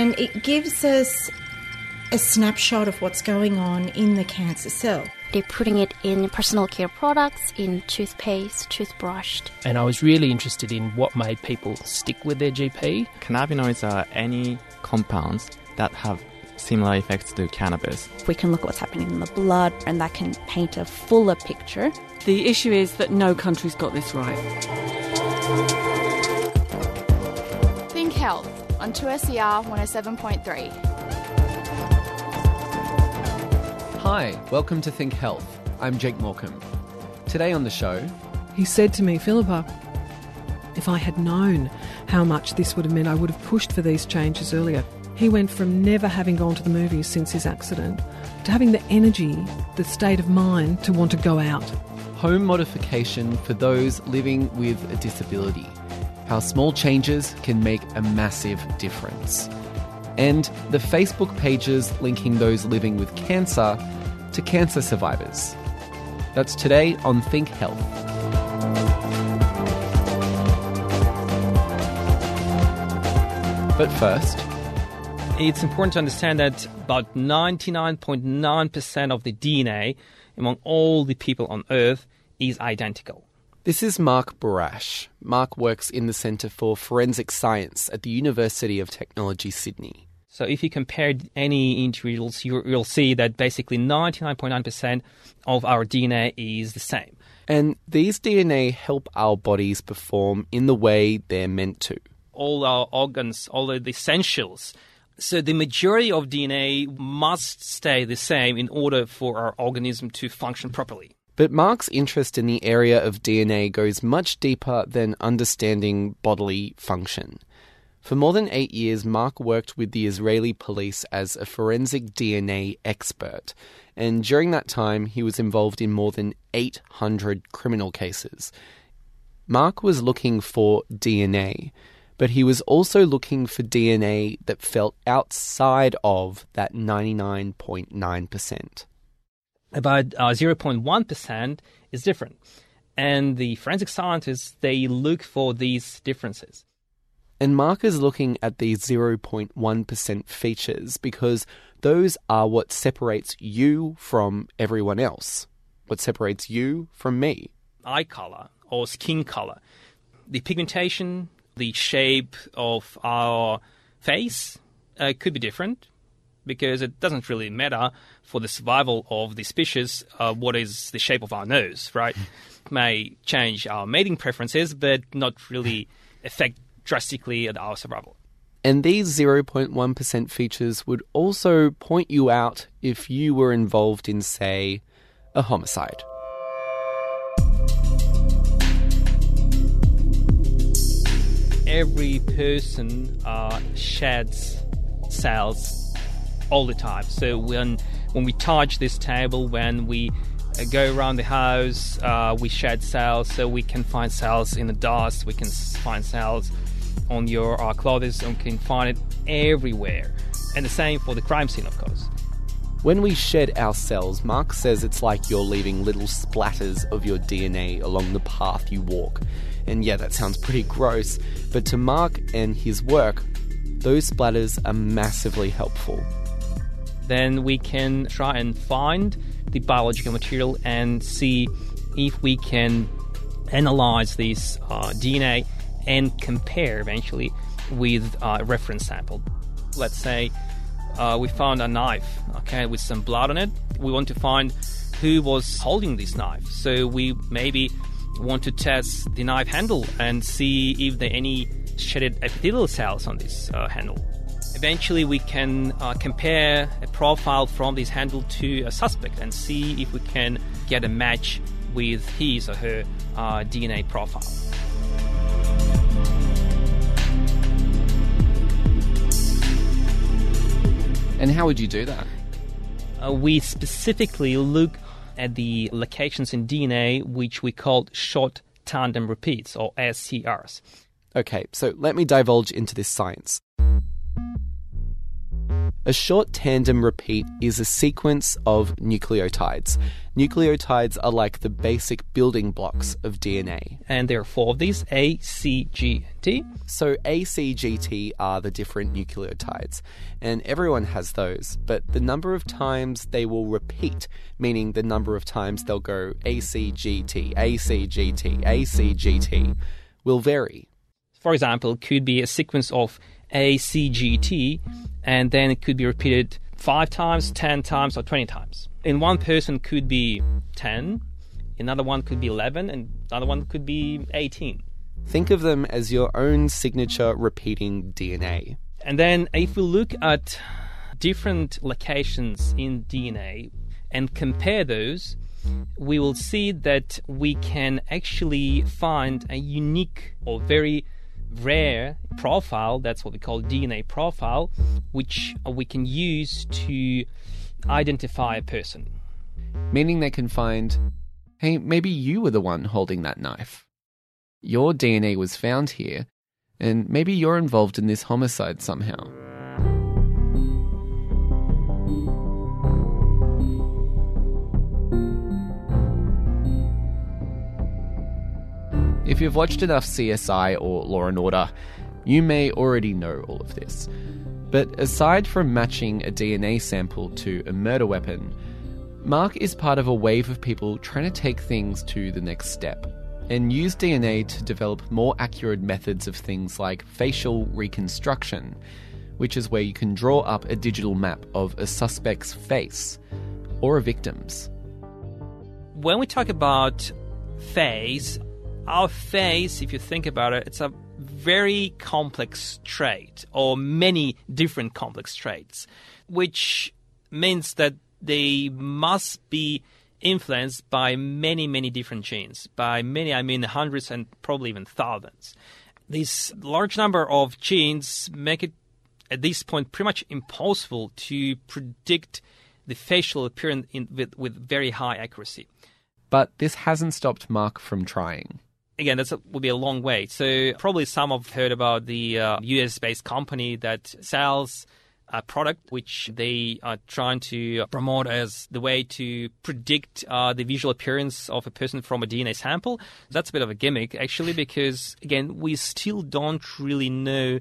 and it gives us a snapshot of what's going on in the cancer cell. They're putting it in personal care products, in toothpaste, toothbrush. And I was really interested in what made people stick with their GP. Cannabinoids are any compounds that have similar effects to cannabis. We can look at what's happening in the blood, and that can paint a fuller picture. The issue is that no country's got this right. Think Health on 2SER 107.3. Hi, welcome to Think Health. I'm Jake Morecambe. Today on the show, he said to me, Philippa, if I had known how much this would have meant, I would have pushed for these changes earlier. He went from never having gone to the movies since his accident to having the energy, the state of mind to want to go out. Home modification for those living with a disability. How small changes can make a massive difference. And the Facebook pages linking those living with cancer to cancer survivors. That's today on Think Health. But first, it's important to understand that about 99.9% of the DNA among all the people on Earth is identical. This is Mark Barash. Mark works in the Centre for Forensic Science at the University of Technology, Sydney. So if you compare any individuals, you, will see that basically 99.9% of our DNA is the same. And these DNA help our bodies perform in the way they're meant to. All our organs, all the essentials so the majority of DNA must stay the same in order for our organism to function properly. But Mark's interest in the area of DNA goes much deeper than understanding bodily function. For more than eight years, Mark worked with the Israeli police as a forensic DNA expert, and during that time, he was involved in more than 800 criminal cases. Mark was looking for DNA, but he was also looking for DNA that fell outside of that 99.9%. About uh, 0.1% is different. And the forensic scientists, they look for these differences. And Mark is looking at these 0.1% features because those are what separates you from everyone else, what separates you from me. Eye color or skin color. The pigmentation, the shape of our face uh, could be different because it doesn't really matter for the survival of the species uh, what is the shape of our nose, right? May change our mating preferences, but not really affect drastically our survival. And these 0.1% features would also point you out if you were involved in, say, a homicide. every person uh, sheds cells all the time. So when when we touch this table, when we uh, go around the house, uh, we shed cells. So we can find cells in the dust. We can find cells on your uh, clothes. And we can find it everywhere. And the same for the crime scene, of course. When we shed our cells, Mark says it's like you're leaving little splatters of your DNA along the path you walk. And yeah, that sounds pretty gross, but to Mark and his work, those splatters are massively helpful. Then we can try and find the biological material and see if we can analyze this uh, DNA and compare eventually with a reference sample. Let's say uh, we found a knife, okay, with some blood on it. We want to find who was holding this knife. So we maybe want to test the knife handle and see if there are any shedded epithelial cells on this uh, handle. Eventually, we can uh, compare a profile from this handle to a suspect and see if we can get a match with his or her uh, DNA profile. And how would you do that? Uh, we specifically look at the locations in DNA which we call short tandem repeats or STRs. Okay, so let me divulge into this science. A short tandem repeat is a sequence of nucleotides. Nucleotides are like the basic building blocks of DNA. And there are four of these A, C, G, and T. So A, C, G, T are the different nucleotides, and everyone has those, but the number of times they will repeat, meaning the number of times they'll go A, C, G, T, A, C, G, T, A, C, G, T, will vary. For example, it could be a sequence of A, C, G, T, and then it could be repeated five times, 10 times, or 20 times. In one person could be 10, another one could be 11, and another one could be 18. Think of them as your own signature repeating DNA. And then if we look at different locations in DNA and compare those, we will see that we can actually find a unique or very rare profile, that's what we call DNA profile, which uh, we can use to identify a person. Meaning they can find, hey, maybe you were the one holding that knife. Your DNA was found here, and maybe you're involved in this homicide somehow. If you've watched enough CSI or Law and Order, you may already know all of this. But aside from matching a DNA sample to a murder weapon, Mark is part of a wave of people trying to take things to the next step and use DNA to develop more accurate methods of things like facial reconstruction, which is where you can draw up a digital map of a suspect's face or a victim's. When we talk about face, our face, if you think about it, it's a very complex trait or many different complex traits, which means that they must be influenced by many, many different genes. By many, I mean hundreds and probably even thousands. This large number of genes make it, at this point, pretty much impossible to predict the facial appearance in, with, with very high accuracy. But this hasn't stopped Mark from trying again, that would be a long way. So probably some have heard about the uh, US-based company that sells a product which they are trying to promote as the way to predict uh, the visual appearance of a person from a DNA sample. That's a bit of a gimmick, actually, because again, we still don't really know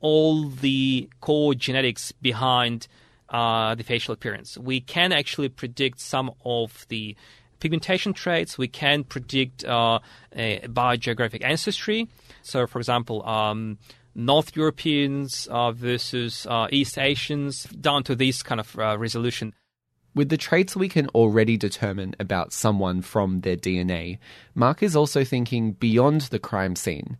all the core genetics behind uh, the facial appearance. We can actually predict some of the pigmentation traits, we can predict uh, biogeographic ancestry. So, for example, um, North Europeans uh, versus uh, East Asians, down to this kind of uh, resolution. With the traits we can already determine about someone from their DNA, Mark is also thinking beyond the crime scene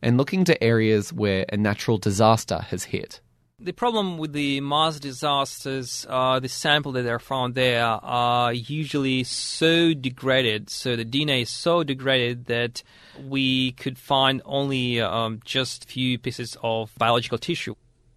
and looking to areas where a natural disaster has hit. The problem with the mass disasters, uh, the sample that are found there are usually so degraded, so the DNA is so degraded that we could find only um, just few pieces of biological tissue.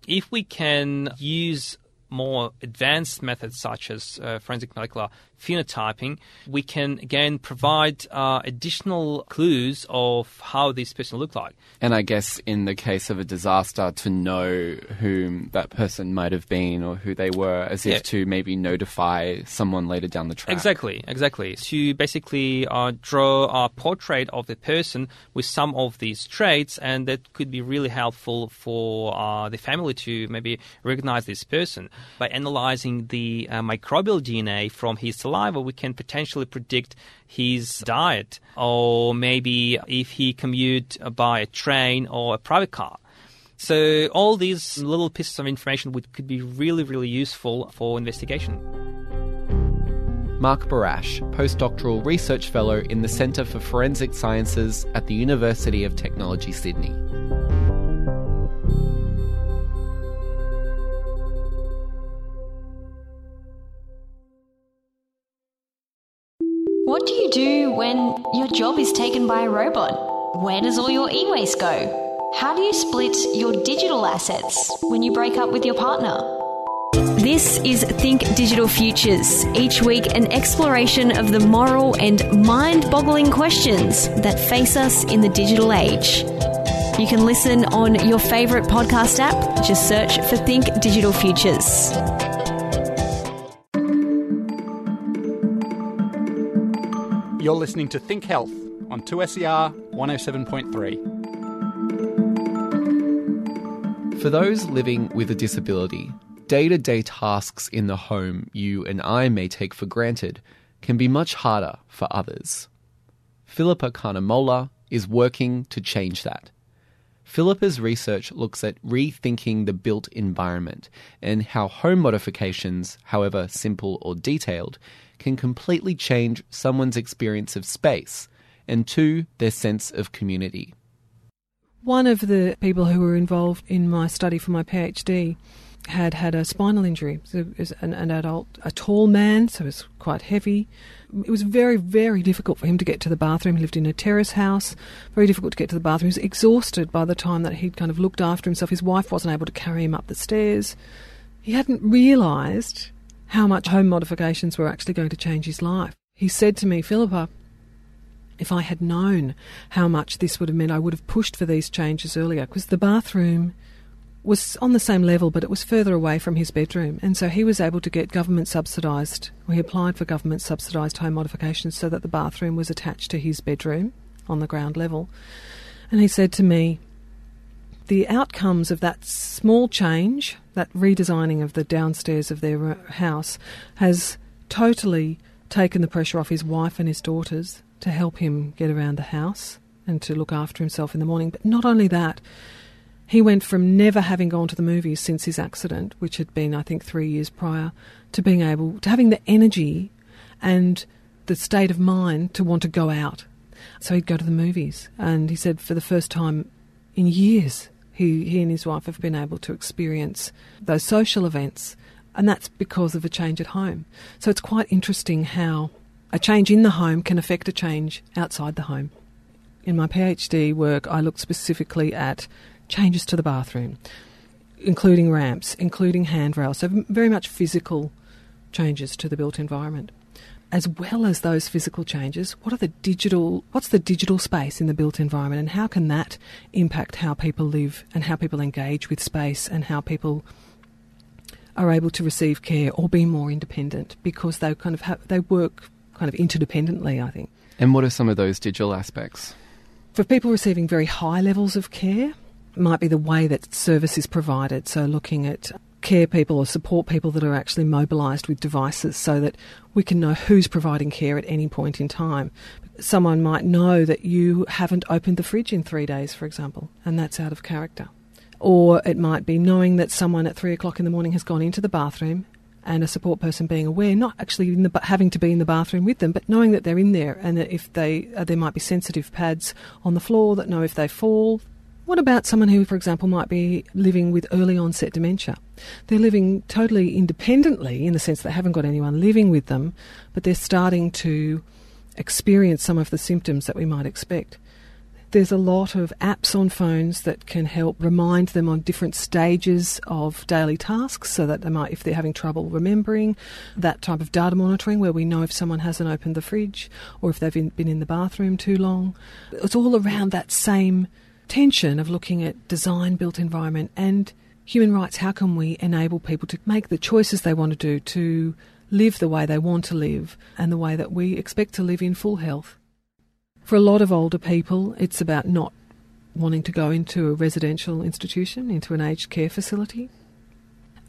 If we can use more advanced methods such as uh, forensic molecular phenotyping, we can again provide uh, additional clues of how this person looked like. And I guess in the case of a disaster, to know whom that person might have been or who they were, as yeah. if to maybe notify someone later down the track. Exactly, exactly. To basically uh, draw a portrait of the person with some of these traits, and that could be really helpful for uh, the family to maybe recognize this person by analyzing the uh, microbial DNA from his saliva, we can potentially predict his diet, or maybe if he commute by a train or a private car. So all these little pieces of information would, could be really, really useful for investigation. Mark Barash, postdoctoral research fellow in the Centre for Forensic Sciences at the University of Technology, Sydney. What do you do when your job is taken by a robot? Where does all your e waste go? How do you split your digital assets when you break up with your partner? This is Think Digital Futures. Each week, an exploration of the moral and mind boggling questions that face us in the digital age. You can listen on your favourite podcast app. Just search for Think Digital Futures. You're listening to Think Health on 2SER 107.3. For those living with a disability, day to day tasks in the home you and I may take for granted can be much harder for others. Philippa Carnemolla is working to change that. Philippa's research looks at rethinking the built environment and how home modifications, however simple or detailed, can completely change someone's experience of space and, two, their sense of community. One of the people who were involved in my study for my PhD had had a spinal injury. So an, an adult, a tall man, so was quite heavy. It was very, very difficult for him to get to the bathroom. He lived in a terrace house, very difficult to get to the bathroom. He was exhausted by the time that he'd kind of looked after himself. His wife wasn't able to carry him up the stairs. He hadn't realised how much home modifications were actually going to change his life. He said to me, Philippa, if I had known how much this would have meant, I would have pushed for these changes earlier because the bathroom was on the same level, but it was further away from his bedroom. And so he was able to get government subsidised, he applied for government subsidised home modifications so that the bathroom was attached to his bedroom on the ground level. And he said to me, the outcomes of that small change, that redesigning of the downstairs of their uh, house, has totally taken the pressure off his wife and his daughters to help him get around the house and to look after himself in the morning. But not only that, he went from never having gone to the movies since his accident, which had been, I think, three years prior, to being able to having the energy and the state of mind to want to go out. So he'd go to the movies. And he said for the first time in years, he, he and his wife have been able to experience those social events, and that's because of a change at home. So it's quite interesting how a change in the home can affect a change outside the home. In my PhD work, I looked specifically at changes to the bathroom, including ramps, including handrails, so very much physical changes to the built environment as well as those physical changes, what are the digital what's the digital space in the built environment and how can that impact how people live and how people engage with space and how people are able to receive care or be more independent because they kind of have, they work kind of interdependently, I think. And what are some of those digital aspects? For people receiving very high levels of care, might be the way that service is provided. So looking at care people or support people that are actually mobilised with devices so that we can know who's providing care at any point in time. Someone might know that you haven't opened the fridge in three days, for example, and that's out of character. Or it might be knowing that someone at three o'clock in the morning has gone into the bathroom and a support person being aware, not actually the, having to be in the bathroom with them, but knowing that they're in there and that if they uh, there might be sensitive pads on the floor that know if they fall, what about someone who, for example, might be living with early onset dementia? They're living totally independently in the sense they haven't got anyone living with them, but they're starting to experience some of the symptoms that we might expect. There's a lot of apps on phones that can help remind them on different stages of daily tasks so that they might, if they're having trouble remembering, that type of data monitoring where we know if someone hasn't opened the fridge or if they've been in the bathroom too long. It's all around that same tension of looking at design, built environment, and human rights. How can we enable people to make the choices they want to do, to live the way they want to live, and the way that we expect to live in full health? For a lot of older people, it's about not wanting to go into a residential institution, into an aged care facility.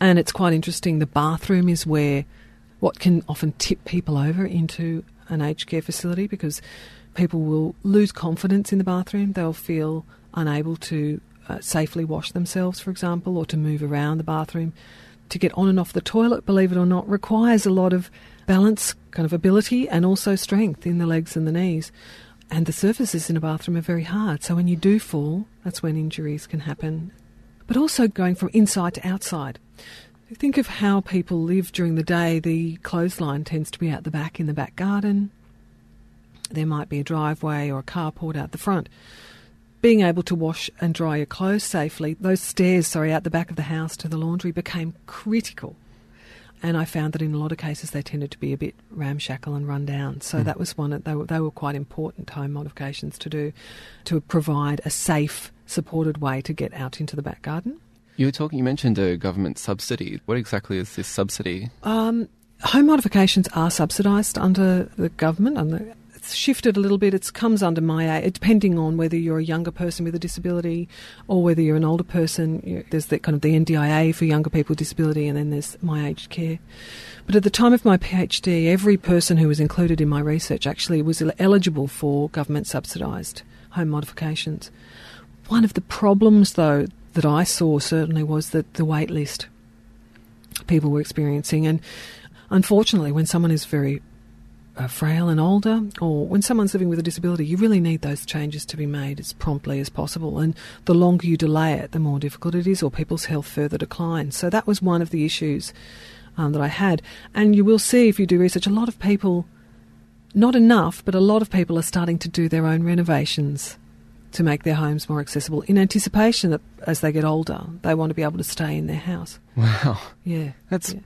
And it's quite interesting, the bathroom is where what can often tip people over into an aged care facility because people will lose confidence in the bathroom. They'll feel unable to uh, safely wash themselves, for example, or to move around the bathroom. To get on and off the toilet, believe it or not, requires a lot of balance, kind of ability, and also strength in the legs and the knees. And the surfaces in a bathroom are very hard. So when you do fall, that's when injuries can happen. But also going from inside to outside. Think of how people live during the day. The clothesline tends to be out the back in the back garden. There might be a driveway or a carport out the front being able to wash and dry your clothes safely, those stairs, sorry, out the back of the house to the laundry became critical. And I found that in a lot of cases they tended to be a bit ramshackle and run down. So mm. that was one, they were, they were quite important home modifications to do to provide a safe supported way to get out into the back garden. You were talking. You mentioned a government subsidy. What exactly is this subsidy? Um, home modifications are subsidised under the government. Under, it's shifted a little bit. It comes under my age, depending on whether you're a younger person with a disability or whether you're an older person. You, there's the kind of the NDIA for younger people with disability, and then there's my aged care. But at the time of my PhD, every person who was included in my research actually was eligible for government subsidised home modifications. One of the problems, though, that I saw certainly was that the wait list people were experiencing. And unfortunately, when someone is very uh, frail and older, or when someone's living with a disability, you really need those changes to be made as promptly as possible. And the longer you delay it, the more difficult it is, or people's health further declines. So that was one of the issues um, that I had. And you will see if you do research, a lot of people, not enough, but a lot of people are starting to do their own renovations to make their homes more accessible in anticipation that as they get older, they want to be able to stay in their house. Wow. Yeah. That's. yeah.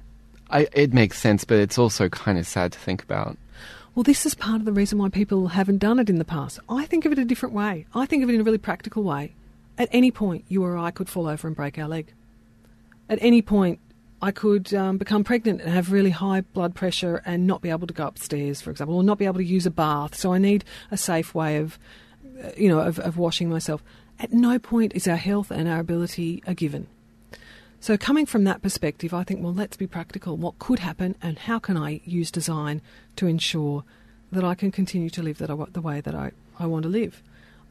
I, it makes sense, but it's also kind of sad to think about. Well, this is part of the reason why people haven't done it in the past. I think of it a different way. I think of it in a really practical way. At any point, you or I could fall over and break our leg. At any point, I could um, become pregnant and have really high blood pressure and not be able to go upstairs, for example, or not be able to use a bath. So I need a safe way of, uh, you know, of, of washing myself. At no point is our health and our ability a given. So coming from that perspective, I think, well, let's be practical. What could happen, and how can I use design to ensure that I can continue to live that I, the way that I, I want to live?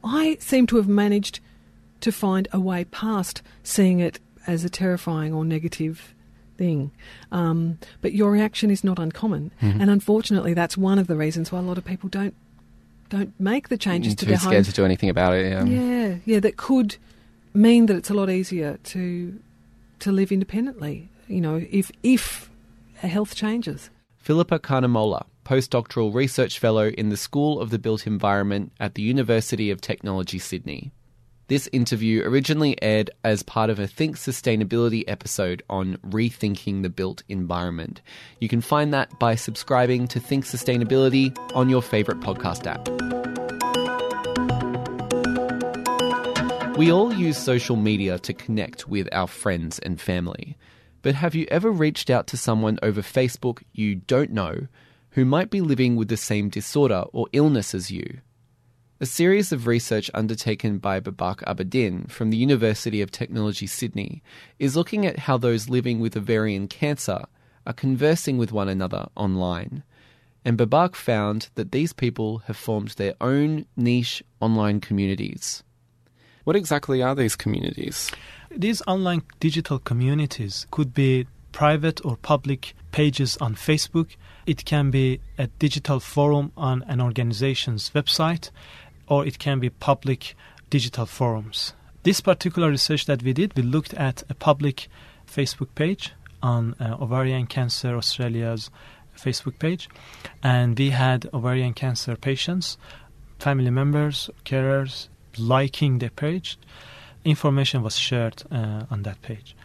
I seem to have managed to find a way past seeing it as a terrifying or negative thing. Um, but your reaction is not uncommon, Mhm. and unfortunately, that's one of the reasons why a lot of people don't don't make the changes to Too scared to do anything about it. Yeah. Yeah, yeah, that could mean that it's a lot easier to to live independently. You know, if if health changes. Philippa Carnemolla, postdoctoral research fellow in the School of the Built Environment at the University of Technology, Sydney. This interview originally aired as part of a Think Sustainability episode on rethinking the built environment. You can find that by subscribing to Think Sustainability on your favourite podcast app. We all use social media to connect with our friends and family. But have you ever reached out to someone over Facebook you don't know who might be living with the same disorder or illness as you? A series of research undertaken by Babak Abedin from the University of Technology Sydney is looking at how those living with ovarian cancer are conversing with one another online. And Babak found that these people have formed their own niche online communities. What exactly are these communities? These online digital communities could be private or public pages on Facebook. It can be a digital forum on an organization's website, or it can be public digital forums. This particular research that we did, we looked at a public Facebook page on uh, Ovarian Cancer Australia's Facebook page, and we had ovarian cancer patients, family members, carers liking the page. Information was shared uh, on that page.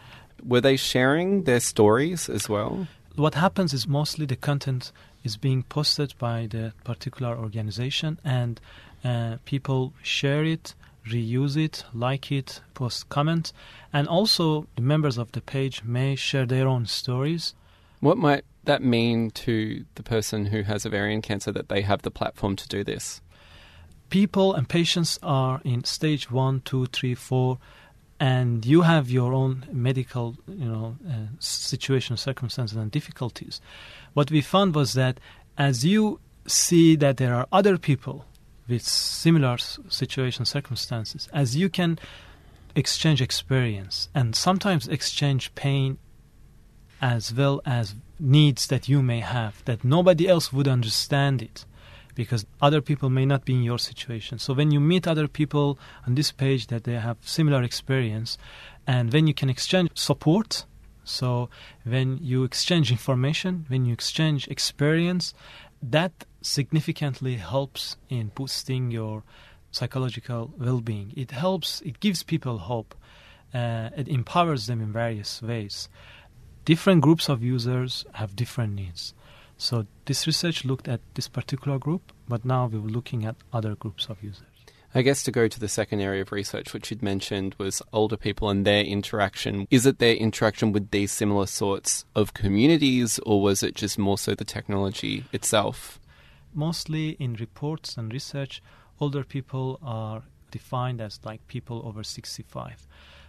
Were they sharing their stories as well? What happens is mostly the content is being posted by the particular organization, and uh, people share it, reuse it, like it, post comments, and also the members of the page may share their own stories. What might that mean to the person who has ovarian cancer that they have the platform to do this? People and patients are in stage one, two, three, four, and you have your own medical, you know, uh, situation, circumstances, and difficulties. What we found was that as you see that there are other people with similar situation, circumstances, as you can exchange experience and sometimes exchange pain as well as needs that you may have that nobody else would understand it because other people may not be in your situation. So when you meet other people on this page that they have similar experience and when you can exchange support so when you exchange information when you exchange experience that significantly helps in boosting your psychological well-being. It helps it gives people hope uh, it empowers them in various ways. Different groups of users have different needs so this research looked at this particular group but now we were looking at other groups of users I guess to go to the second area of research, which you'd mentioned, was older people and their interaction. Is it their interaction with these similar sorts of communities, or was it just more so the technology itself? Mostly in reports and research, older people are defined as like people over 65.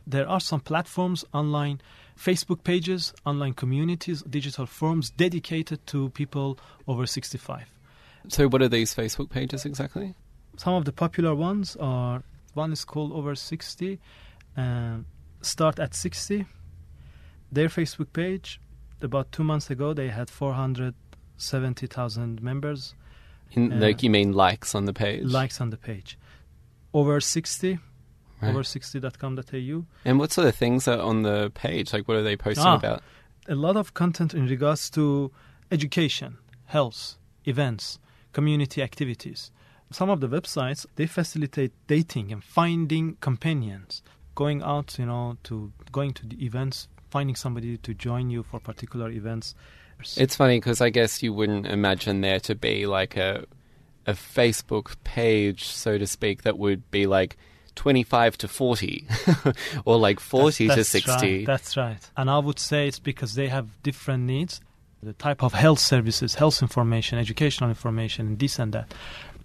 There are some platforms, online Facebook pages, online communities, digital forums dedicated to people over 65. So, what are these Facebook pages exactly? Some of the popular ones are one is called Over 60, um, Start at 60. Their Facebook page, about two months ago, they had 470,000 members. In, uh, like you mean likes on the page? Likes on the page. Over 60, right. over60.com.au. And what sort of things are on the page? Like what are they posting ah, about? A lot of content in regards to education, health, events, community activities some of the websites they facilitate dating and finding companions going out you know to going to the events finding somebody to join you for particular events it's funny because i guess you wouldn't imagine there to be like a a facebook page so to speak that would be like 25 to 40 or like 40 that's, that's to 60 right, that's right and i would say it's because they have different needs the type of health services health information educational information and this and that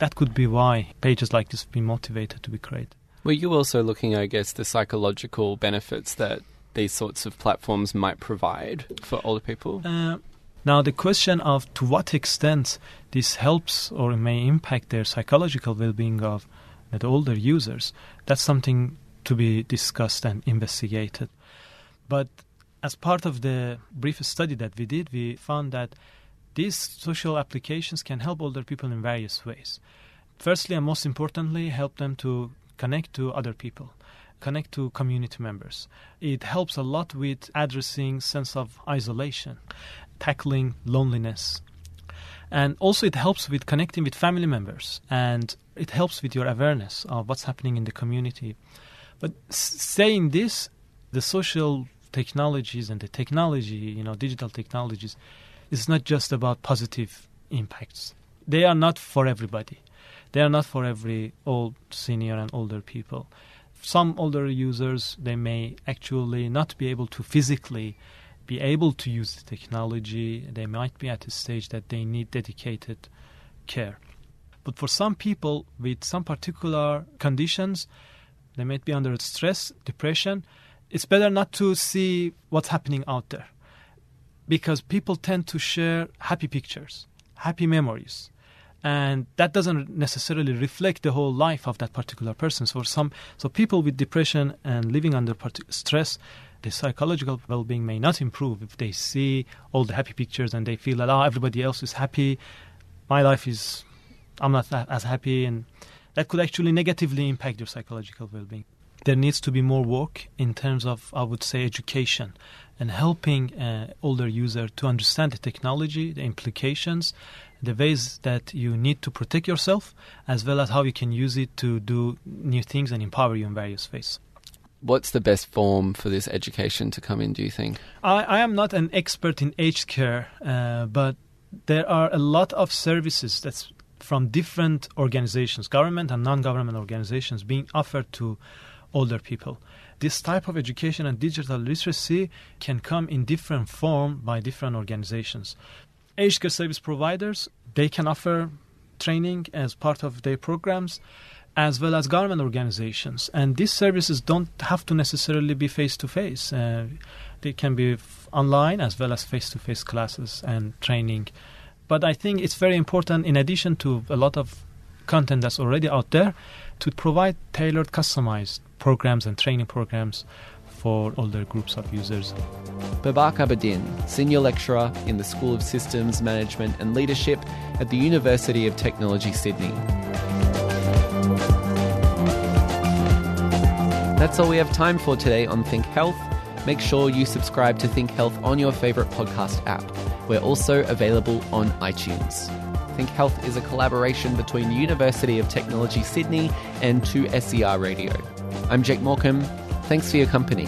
that could be why pages like this have been motivated to be created. Were you also looking, I guess, the psychological benefits that these sorts of platforms might provide for older people? Uh, now, the question of to what extent this helps or may impact their psychological well-being of the older users, that's something to be discussed and investigated. But as part of the brief study that we did, we found that these social applications can help older people in various ways. Firstly, and most importantly, help them to connect to other people, connect to community members. It helps a lot with addressing sense of isolation, tackling loneliness. And also it helps with connecting with family members and it helps with your awareness of what's happening in the community. But saying this, the social technologies and the technology, you know, digital technologies it's not just about positive impacts. They are not for everybody. They are not for every old, senior, and older people. Some older users, they may actually not be able to physically be able to use the technology. They might be at a stage that they need dedicated care. But for some people with some particular conditions, they might be under stress, depression. It's better not to see what's happening out there because people tend to share happy pictures, happy memories. And that doesn't necessarily reflect the whole life of that particular person. So, some, so people with depression and living under stress, the psychological well-being may not improve if they see all the happy pictures and they feel that oh everybody else is happy, my life is I'm not as happy, and that could actually negatively impact your psychological well-being. There needs to be more work in terms of I would say education and helping uh, older user to understand the technology, the implications, the ways that you need to protect yourself, as well as how you can use it to do new things and empower you in various ways. What's the best form for this education to come in, do you think? I, I am not an expert in aged care, uh, but there are a lot of services that's from different organizations, government and non government organizations, being offered to older people this type of education and digital literacy can come in different form by different organizations. Aged care service providers, they can offer training as part of their programs as well as government organizations. And these services don't have to necessarily be face to face. They can be f- online as well as face to face classes and training. But I think it's very important, in addition to a lot of content that's already out there, to provide tailored, customized programs and training programs for older groups of users. Babak Abedin, Senior Lecturer in the School of Systems Management and Leadership at the University of Technology, Sydney. That's all we have time for today on Think Health. Make sure you subscribe to Think Health on your favourite podcast app. We're also available on iTunes. Think Health is a collaboration between University of Technology Sydney and 2SER Radio. I'm Jake Morecambe. Thanks for your company.